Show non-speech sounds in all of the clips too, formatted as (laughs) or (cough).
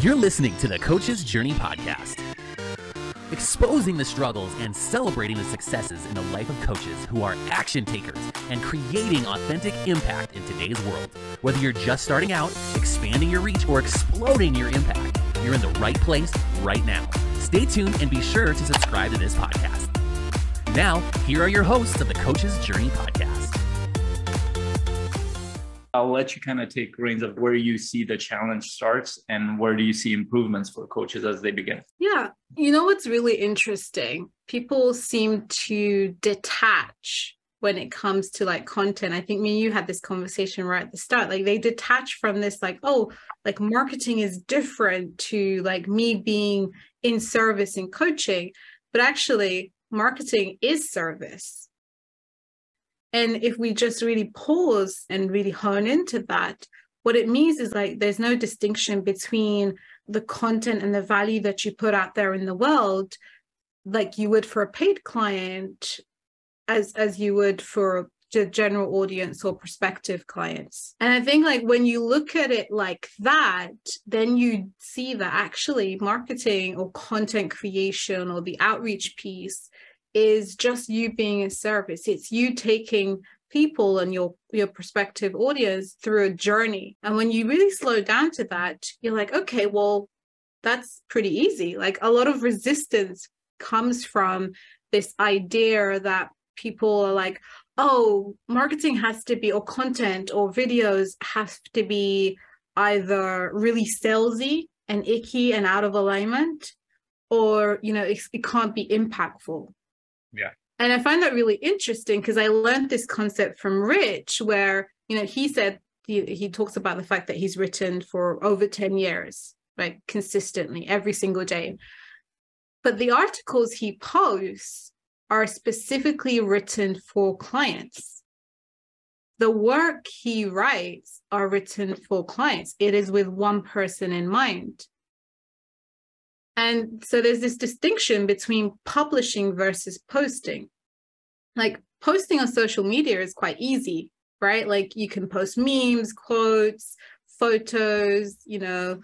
You're listening to the Coach's Journey Podcast, exposing the struggles and celebrating the successes in the life of coaches who are action takers and creating authentic impact in today's world. Whether you're just starting out, expanding your reach, or exploding your impact, you're in the right place right now. Stay tuned and be sure to subscribe to this podcast. Now, here are your hosts of the Coach's Journey Podcast. I'll let you kind of take reins of where you see the challenge starts and where do you see improvements for coaches as they begin. Yeah. You know what's really interesting? People seem to detach when it comes to like content. I think me and you had this conversation right at the start. Like they detach from this, like, oh, like marketing is different to like me being in service and coaching. But actually, marketing is service and if we just really pause and really hone into that, what it means is like there's no distinction between the content and the value that you put out there in the world, like you would for a paid client, as as you would for the general audience or prospective clients. And I think like when you look at it like that, then you see that actually marketing or content creation or the outreach piece is just you being a service. It's you taking people and your your prospective audience through a journey. And when you really slow down to that, you're like, okay, well, that's pretty easy. Like a lot of resistance comes from this idea that people are like, oh, marketing has to be, or content or videos have to be either really salesy and icky and out of alignment, or you know, it, it can't be impactful. Yeah. And I find that really interesting because I learned this concept from Rich, where, you know, he said, he, he talks about the fact that he's written for over 10 years, like consistently every single day. But the articles he posts are specifically written for clients. The work he writes are written for clients. It is with one person in mind. And so there's this distinction between publishing versus posting. Like posting on social media is quite easy, right? Like you can post memes, quotes, photos, you know,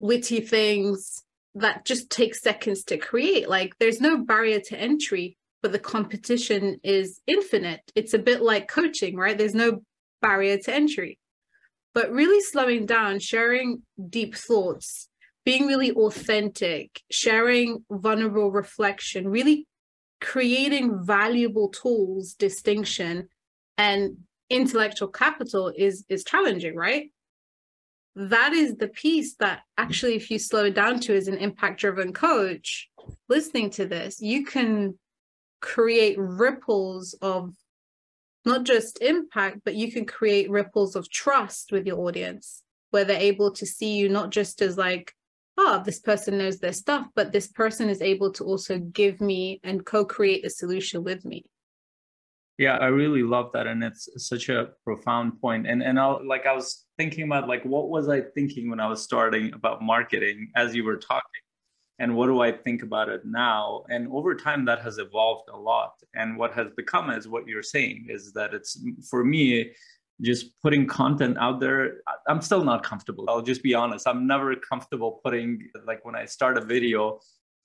witty things that just take seconds to create. Like there's no barrier to entry, but the competition is infinite. It's a bit like coaching, right? There's no barrier to entry. But really slowing down, sharing deep thoughts, being really authentic, sharing vulnerable reflection, really creating valuable tools, distinction, and intellectual capital is is challenging, right? That is the piece that actually, if you slow it down to as an impact driven coach, listening to this, you can create ripples of not just impact, but you can create ripples of trust with your audience where they're able to see you not just as like oh, this person knows their stuff, but this person is able to also give me and co-create a solution with me. Yeah, I really love that, and it's such a profound point. And and I like I was thinking about like what was I thinking when I was starting about marketing as you were talking, and what do I think about it now? And over time, that has evolved a lot. And what has become is what you're saying is that it's for me just putting content out there i'm still not comfortable. I'll just be honest. I'm never comfortable putting like when i start a video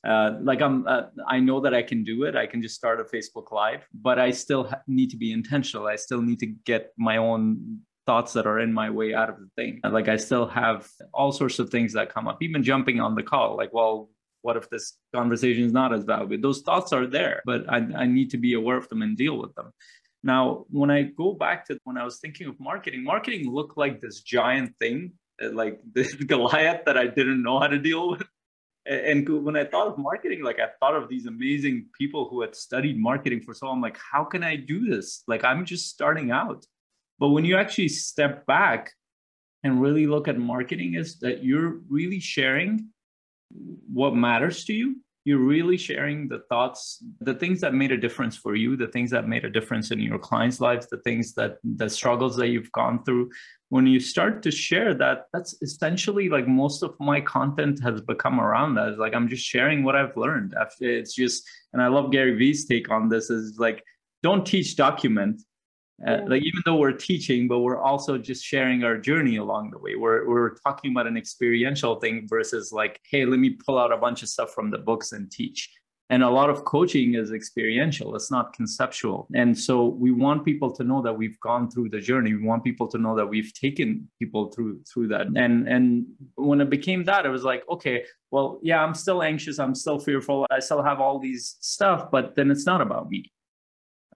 uh, like i'm uh, i know that i can do it. I can just start a facebook live but i still ha- need to be intentional. I still need to get my own thoughts that are in my way out of the thing. Like i still have all sorts of things that come up even jumping on the call like well what if this conversation is not as valuable? Those thoughts are there but I, I need to be aware of them and deal with them now, when I go back to when I was thinking of marketing, marketing looked like this giant thing, uh, like (laughs) this Goliath that I didn't know how to deal with. And when I thought of marketing, like I thought of these amazing people who had studied marketing for so long. Like, how can I do this? Like, I'm just starting out. But when you actually step back and really look at marketing, is that you're really sharing what matters to you you're really sharing the thoughts the things that made a difference for you the things that made a difference in your clients lives the things that the struggles that you've gone through. When you start to share that that's essentially like most of my content has become around that. It's like i'm just sharing what i've learned. It's just and i love gary vee's take on this is like don't teach document uh, like even though we're teaching but we're also just sharing our journey along the way. We're, we're talking about an experiential thing versus like hey let me pull out a bunch of stuff from the books and teach. And a lot of coaching is experiential. It's not conceptual. And so we want people to know that we've gone through the journey. We want people to know that we've taken people through through that. And and when it became that it was like okay well yeah i'm still anxious. I'm still fearful. I still have all these stuff but then it's not about me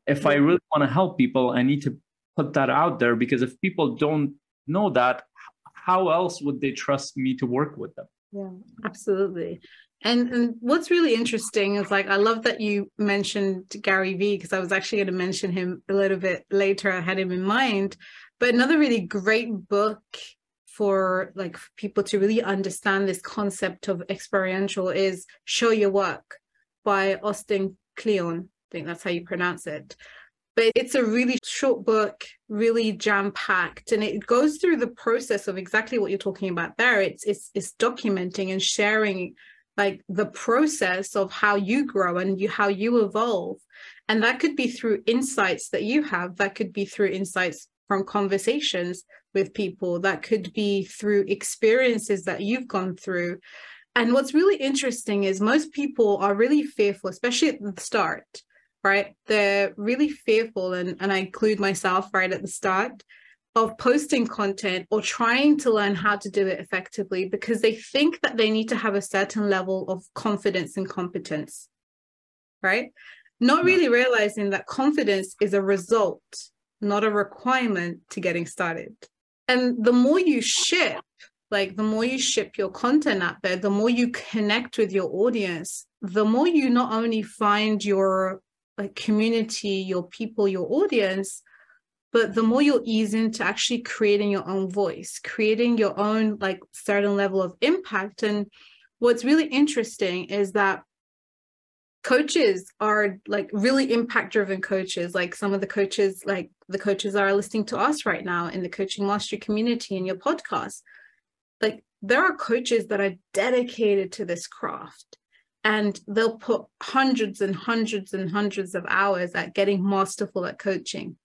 if i really want to help people i need to put that out there because if people don't know that how else would they trust me to work with them yeah absolutely and, and what's really interesting is like I love that you mentioned Gary Vee because I was actually going to mention him a little bit later. I had him in mind, but another really great book for like people to really understand this concept of experiential is Show Your Work by Austin Kleon. I think that's how you pronounce it. But it's a really short book, really jam packed, and it goes through the process of exactly what you're talking about there. It's it's it's documenting and sharing like the process of how you grow and you how you evolve and that could be through insights that you have that could be through insights from conversations with people that could be through experiences that you've gone through and what's really interesting is most people are really fearful especially at the start right they're really fearful and and I include myself right at the start of posting content or trying to learn how to do it effectively because they think that they need to have a certain level of confidence and competence, right? Not really realizing that confidence is a result, not a requirement to getting started. And the more you ship, like the more you ship your content out there, the more you connect with your audience, the more you not only find your like community, your people, your audience, but the more you'll ease into actually creating your own voice creating your own like certain level of impact. And what's really interesting is that coaches are like really impact driven coaches. Like some of the coaches like the coaches are listening to us right now in the coaching mastery community in your podcast like there are coaches that are dedicated to this craft and they'll put hundreds and hundreds and hundreds of hours at getting masterful at coaching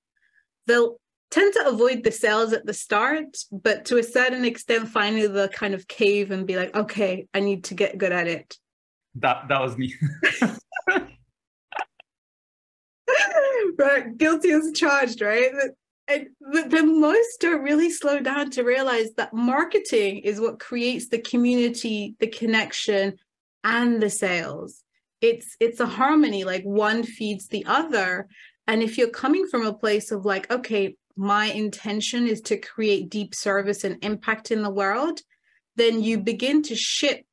they'll tend to avoid the sales at the start, but to a certain extent, finally they'll kind of cave and be like, okay, I need to get good at it. That that was me. (laughs) right, guilty as charged, right? And but, but most don't really slow down to realize that marketing is what creates the community, the connection, and the sales. It's it's a harmony, like one feeds the other. And if you're coming from a place of like, okay, my intention is to create deep service and impact in the world, then you begin to ship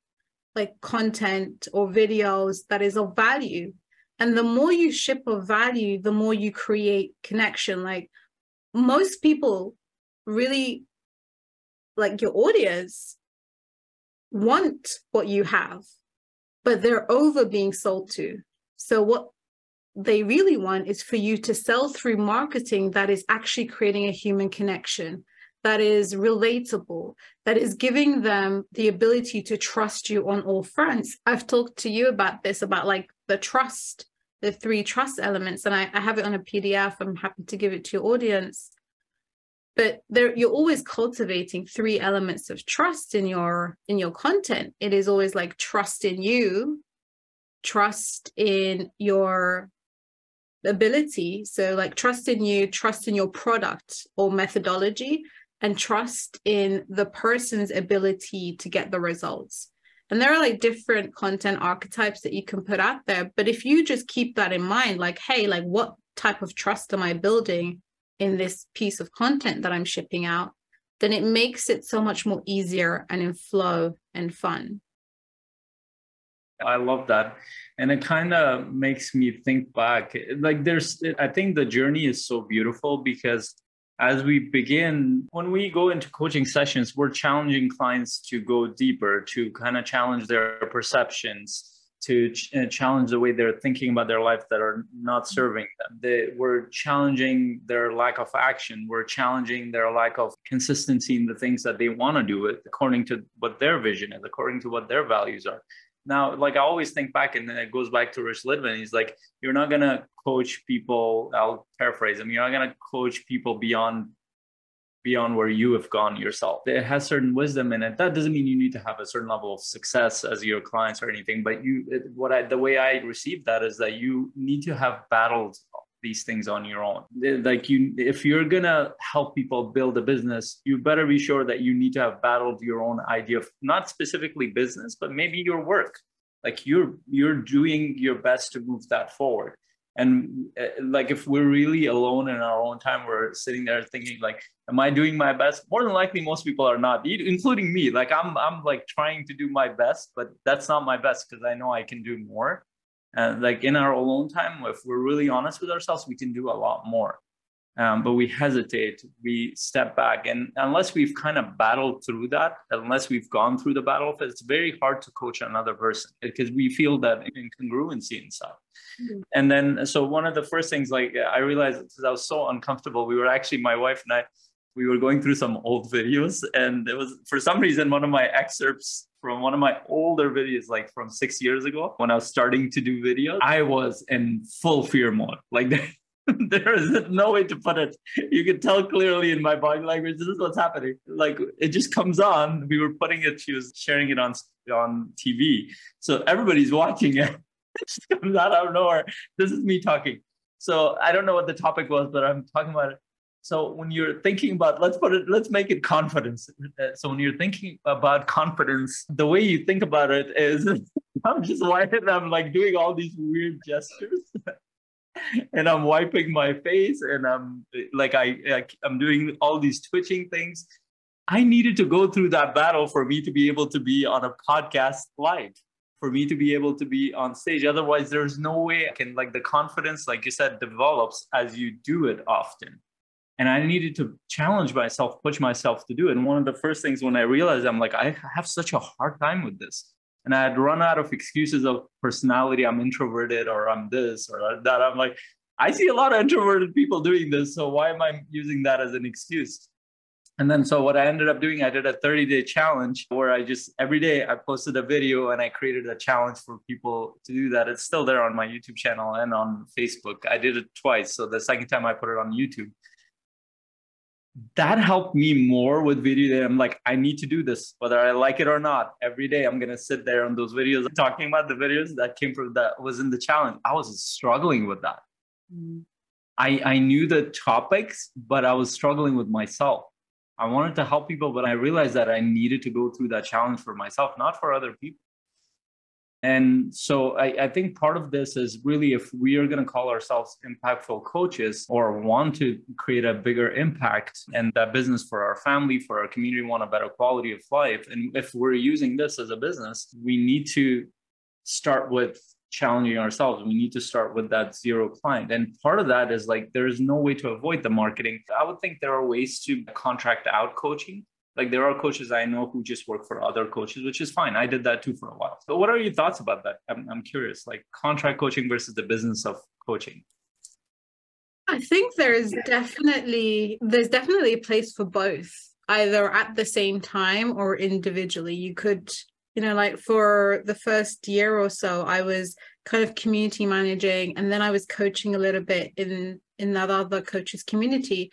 like content or videos that is of value. And the more you ship of value, the more you create connection. Like most people really, like your audience, want what you have, but they're over being sold to. So what they really want is for you to sell through marketing that is actually creating a human connection that is relatable, that is giving them the ability to trust you on all fronts. I've talked to you about this, about like the trust, the three trust elements, and I, I have it on a PDF. I'm happy to give it to your audience. But there you're always cultivating three elements of trust in your in your content. It is always like trust in you, trust in your ability. So, like, trust in you, trust in your product or methodology, and trust in the person's ability to get the results. And there are like different content archetypes that you can put out there. But if you just keep that in mind, like, hey, like, what type of trust am I building in this piece of content that I'm shipping out? Then it makes it so much more easier and in flow and fun. I love that. And it kind of makes me think back. Like, there's, I think the journey is so beautiful because as we begin, when we go into coaching sessions, we're challenging clients to go deeper, to kind of challenge their perceptions, to ch- uh, challenge the way they're thinking about their life that are not serving them. They, we're challenging their lack of action. We're challenging their lack of consistency in the things that they want to do it according to what their vision is, according to what their values are Now, like I always think back, and then it goes back to Rich Litvin. He's like, you're not gonna coach people. I'll paraphrase him. You're not gonna coach people beyond beyond where you have gone yourself. It has certain wisdom in it. That doesn't mean you need to have a certain level of success as your clients or anything. But you, what I, the way I receive that is that you need to have battled these things on your own. Like you, if you're gonna help people build a business, you better be sure that you need to have battled your own idea of not specifically business, but maybe your work. Like you're you're doing your best to move that forward. And uh, like if we're really alone in our own time, we're sitting there thinking like, "Am I doing my best?" More than likely, most people are not, including me. Like I'm I'm like trying to do my best, but that's not my best because I know I can do more and like in our alone time if we're really honest with ourselves we can do a lot more um, but we hesitate we step back and unless we've kind of battled through that unless we've gone through the battle it's very hard to coach another person because we feel that incongruency inside. mm-hmm. and then so one of the first things like i realized because i was so uncomfortable we were actually my wife and i we were going through some old videos and it was for some reason one of my excerpts from one of my older videos like from six years ago when i was starting to do videos i was in full fear mode like (laughs) (laughs) there is no way to put it. You can tell clearly in my body language this is what's happening. Like it just comes on. We were putting it she was sharing it on on tv so everybody's watching it. (laughs) It just comes out of nowhere. This is me talking. So i don't know what the topic was but i'm talking about it. So when you're thinking about, let's put it, let's make it confidence. Uh, so when you're thinking about confidence, the way you think about it is, (laughs) I'm just wiping, I'm like doing all these weird gestures. And I'm wiping my face and I'm like I, I'm doing all these twitching things. I needed to go through that battle for me to be able to be on a podcast live for me to be able to be on stage. Otherwise, there's no way I can like the confidence, like you said, develops as you do it often and I needed to challenge myself, push myself to do it. And one of the first things when I realized I'm like, I have such a hard time with this. And I had run out of excuses of personality. I'm introverted or I'm this or that. I'm like, I see a lot of introverted people doing this. So why am I using that as an excuse? And then so what I ended up doing, I did a 30 day challenge where I just every day I posted a video and I created a challenge for people to do that. It's still there on my YouTube channel and on Facebook. I did it twice. So the second time I put it on YouTube that helped me more with video i'm like i need to do this whether i like it or not. Every day i'm gonna sit there on those videos talking about the videos that came from that was in the challenge. I was struggling with that. Mm-hmm. i i knew the topics but i was struggling with myself. I wanted to help people but i realized that i needed to go through that challenge for myself not for other people and so I, I, think part of this is really if we are going to call ourselves impactful coaches or want to create a bigger impact and that business for our family, for our community, want a better quality of life. And if we're using this as a business, we need to start with challenging ourselves. We need to start with that zero client. And part of that is like there is no way to avoid the marketing. I would think there are ways to contract out coaching like there are coaches I know who just work for other coaches, which is fine. I did that too for a while. So what are your thoughts about that? I'm, I'm curious, like contract coaching versus the business of coaching. I think there's definitely there's definitely a place for both, either at the same time or individually. You could, you know, like for the first year or so, I was kind of community managing and then I was coaching a little bit in in that other coaches community.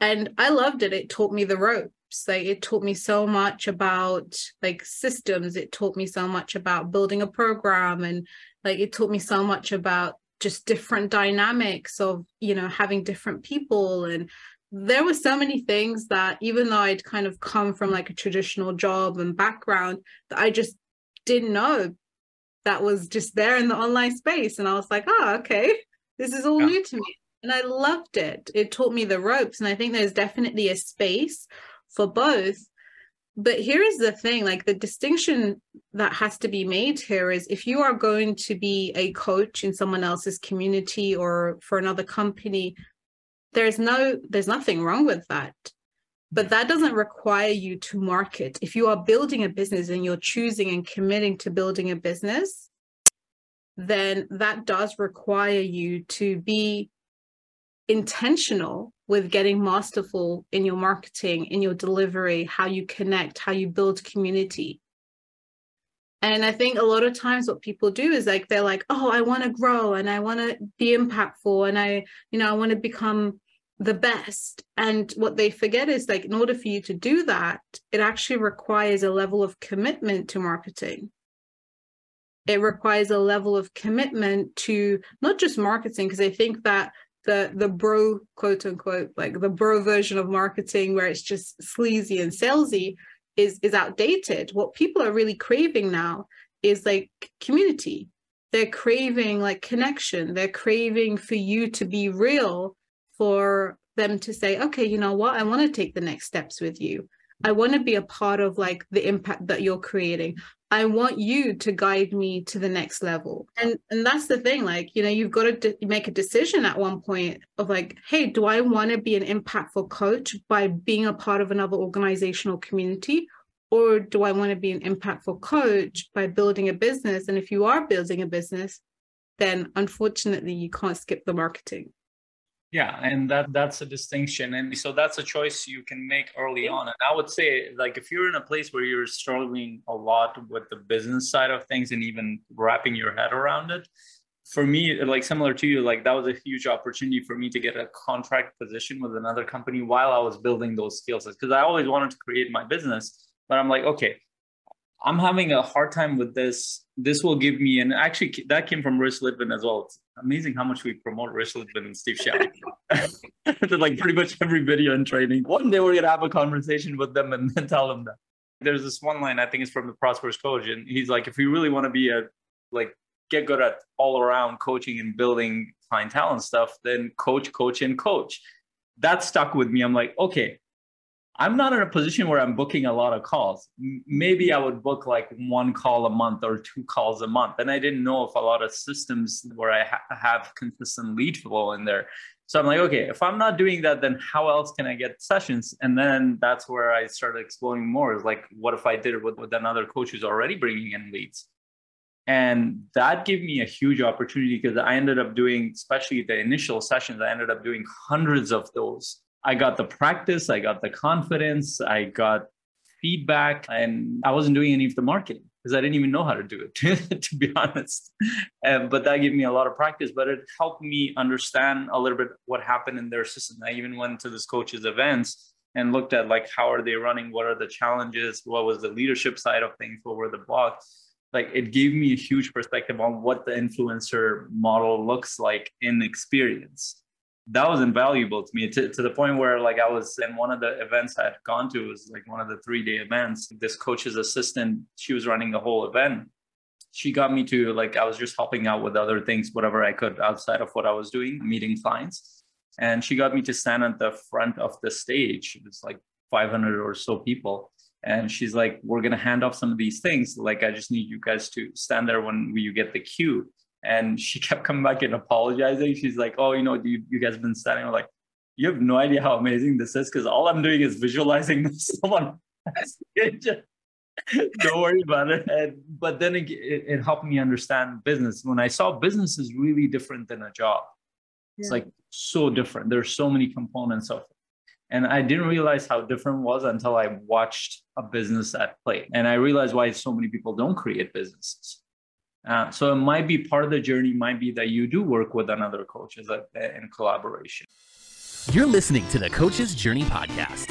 And I loved it. It taught me the ropes like it taught me so much about like systems. It taught me so much about building a program and like it taught me so much about just different dynamics of you know having different people. And there were so many things that even though I'd kind of come from like a traditional job and background that I just didn't know that was just there in the online space. And I was like oh okay. This is all yeah. new to me. And I loved it. It taught me the ropes. And I think there's definitely a space for both. But here is the thing like the distinction that has to be made here is if you are going to be a coach in someone else's community or for another company there's no there's nothing wrong with that. But that doesn't require you to market. If you are building a business and you're choosing and committing to building a business then that does require you to be intentional with getting masterful in your marketing, in your delivery, how you connect, how you build community. And I think a lot of times what people do is like they're like, oh, I want to grow and I want to be impactful and I, you know, I want to become the best. And what they forget is like, in order for you to do that, it actually requires a level of commitment to marketing. It requires a level of commitment to not just marketing, because I think that the the bro quote unquote like the bro version of marketing where it's just sleazy and salesy is is outdated. What people are really craving now is like community. They're craving like connection. They're craving for you to be real for them to say okay you know what? I want to take the next steps with you. I want to be a part of like the impact that you're creating i want you to guide me to the next level and and that's the thing like you know you've got to make a decision at one point of like hey do i want to be an impactful coach by being a part of another organizational community or do I want to be an impactful coach by building a business? And if you are building a business, then unfortunately you can't skip the marketing. Yeah, and that that's a distinction. And so that's a choice you can make early on. And I would say like if you're in a place where you're struggling a lot with the business side of things and even wrapping your head around it, for me, like similar to you, like that was a huge opportunity for me to get a contract position with another company while I was building those skills. Because I always wanted to create my business but I'm like, okay, I'm having a hard time with this. This will give me, and actually that came from Rich Litvin as well. It's amazing how much we promote Rich Litvin and Steve Shelley. (laughs) like pretty much every video and training. One day we're gonna have a conversation with them and then tell them that. There's this one line I think is from the Prosperous Coach, and he's like, if you really want to be a like get good at all around coaching and building clientele and stuff, then coach, coach, and coach. That stuck with me. I'm like, okay, I'm not in a position where I'm booking a lot of calls. Maybe I would book like one call a month or two calls a month. And I didn't know if a lot of systems where I ha- have consistent lead flow in there. So I'm like, okay, if I'm not doing that, then how else can I get sessions? And then that's where I started exploring more. Is like, what if I did it with, with another coach who's already bringing in leads? And that gave me a huge opportunity because I ended up doing, especially the initial sessions, I ended up doing hundreds of those I got the practice, I got the confidence, I got feedback, and I wasn't doing any of the marketing because I didn't even know how to do it, (laughs) to be honest. Um, but that gave me a lot of practice, but it helped me understand a little bit what happened in their system. I even went to this coach's events and looked at like how are they running, what are the challenges, what was the leadership side of things, what were the blocks. Like it gave me a huge perspective on what the influencer model looks like in experience that was invaluable to me to, to the point where like I was in one of the events I had gone to was like one of the three day events. This coach's assistant, she was running the whole event. She got me to like I was just helping out with other things, whatever I could outside of what I was doing, meeting clients. And she got me to stand at the front of the stage. It was like 500 or so people. And she's like, we're going to hand off some of these things. Like, I just need you guys to stand there when you get the cue and she (laughs) kept coming back and apologizing. She's like, "Oh, you know, you, you guys been standing." I'm like, "You have no idea how amazing this is because all I'm doing is visualizing (laughs) someone." (laughs) Don't worry about it. And, but then it, it, it, helped me understand business. When I saw business is really different than a job. Yeah. It's like so different. There's so many components of it. And I didn't realize how different was until I watched a business at play. And I realized why so many people don't create businesses uh, so it might be part of the journey, might be that you do work with another coach as a, in collaboration. You're listening to the Coach's Journey podcast.